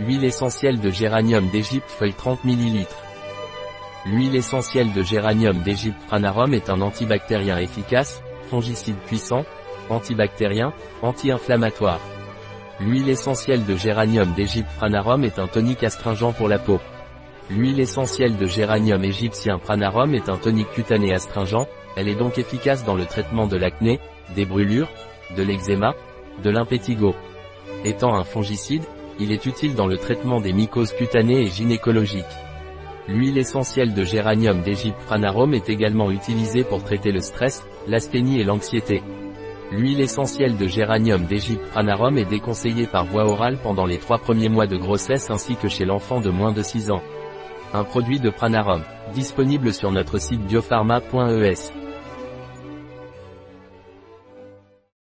Huile essentielle de géranium d'Égypte feuille 30 ml. L'huile essentielle de géranium d'Égypte Pranarum est un antibactérien efficace, fongicide puissant, antibactérien, anti-inflammatoire. L'huile essentielle de géranium d'Égypte Pranarum est un tonique astringent pour la peau. L'huile essentielle de géranium égyptien Pranarum est un tonique cutané astringent, elle est donc efficace dans le traitement de l'acné, des brûlures, de l'eczéma, de l'impétigo. Étant un fongicide, il est utile dans le traitement des mycoses cutanées et gynécologiques. L'huile essentielle de géranium d'Égypte Pranarum est également utilisée pour traiter le stress, l'asthénie et l'anxiété. L'huile essentielle de géranium d'Égypte Pranarum est déconseillée par voie orale pendant les trois premiers mois de grossesse ainsi que chez l'enfant de moins de 6 ans. Un produit de Pranarum, disponible sur notre site biopharma.es.